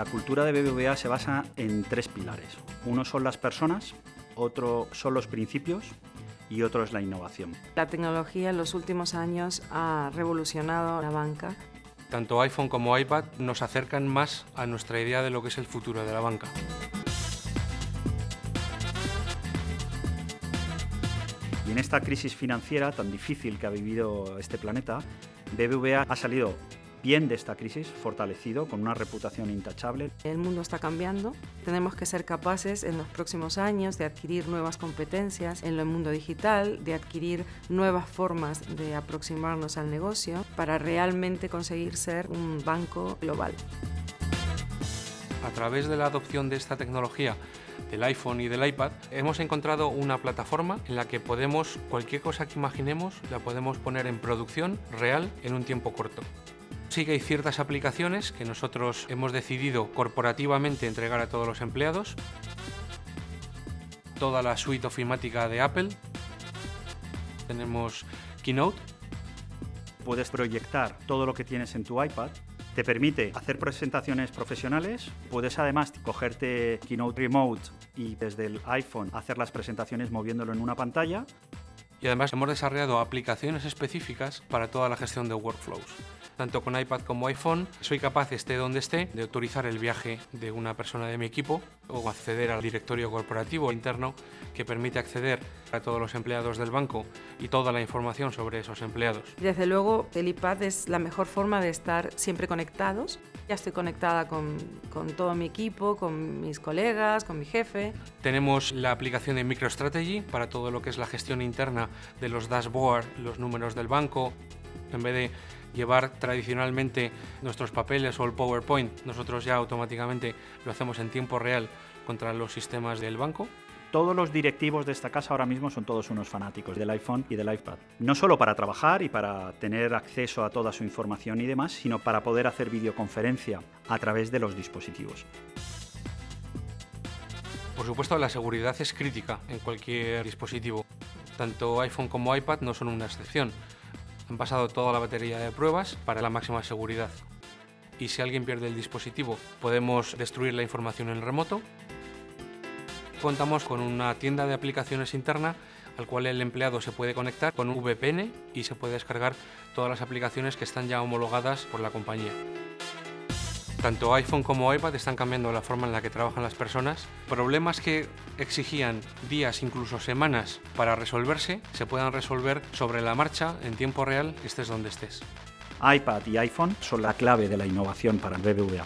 La cultura de BBVA se basa en tres pilares. Uno son las personas, otro son los principios y otro es la innovación. La tecnología en los últimos años ha revolucionado la banca. Tanto iPhone como iPad nos acercan más a nuestra idea de lo que es el futuro de la banca. Y en esta crisis financiera tan difícil que ha vivido este planeta, BBVA ha salido bien de esta crisis, fortalecido, con una reputación intachable. El mundo está cambiando, tenemos que ser capaces en los próximos años de adquirir nuevas competencias en el mundo digital, de adquirir nuevas formas de aproximarnos al negocio para realmente conseguir ser un banco global. A través de la adopción de esta tecnología del iPhone y del iPad, hemos encontrado una plataforma en la que podemos, cualquier cosa que imaginemos, la podemos poner en producción real en un tiempo corto. Sí que hay ciertas aplicaciones que nosotros hemos decidido corporativamente entregar a todos los empleados. Toda la suite ofimática de Apple. Tenemos Keynote. Puedes proyectar todo lo que tienes en tu iPad. Te permite hacer presentaciones profesionales. Puedes además cogerte Keynote Remote y desde el iPhone hacer las presentaciones moviéndolo en una pantalla. Y además hemos desarrollado aplicaciones específicas para toda la gestión de workflows tanto con iPad como iPhone, soy capaz, esté donde esté, de autorizar el viaje de una persona de mi equipo o acceder al directorio corporativo interno que permite acceder a todos los empleados del banco y toda la información sobre esos empleados. Desde luego, el iPad es la mejor forma de estar siempre conectados. Ya estoy conectada con, con todo mi equipo, con mis colegas, con mi jefe. Tenemos la aplicación de MicroStrategy para todo lo que es la gestión interna de los dashboards, los números del banco. En vez de llevar tradicionalmente nuestros papeles o el PowerPoint, nosotros ya automáticamente lo hacemos en tiempo real contra los sistemas del banco. Todos los directivos de esta casa ahora mismo son todos unos fanáticos del iPhone y del iPad. No solo para trabajar y para tener acceso a toda su información y demás, sino para poder hacer videoconferencia a través de los dispositivos. Por supuesto, la seguridad es crítica en cualquier dispositivo. Tanto iPhone como iPad no son una excepción han pasado toda la batería de pruebas para la máxima seguridad. Y si alguien pierde el dispositivo, podemos destruir la información en remoto. Contamos con una tienda de aplicaciones interna al cual el empleado se puede conectar con un VPN y se puede descargar todas las aplicaciones que están ya homologadas por la compañía. Tanto iPhone como iPad están cambiando la forma en la que trabajan las personas. Problemas que exigían días, incluso semanas para resolverse, se puedan resolver sobre la marcha en tiempo real, estés donde estés. iPad y iPhone son la clave de la innovación para el BBVA.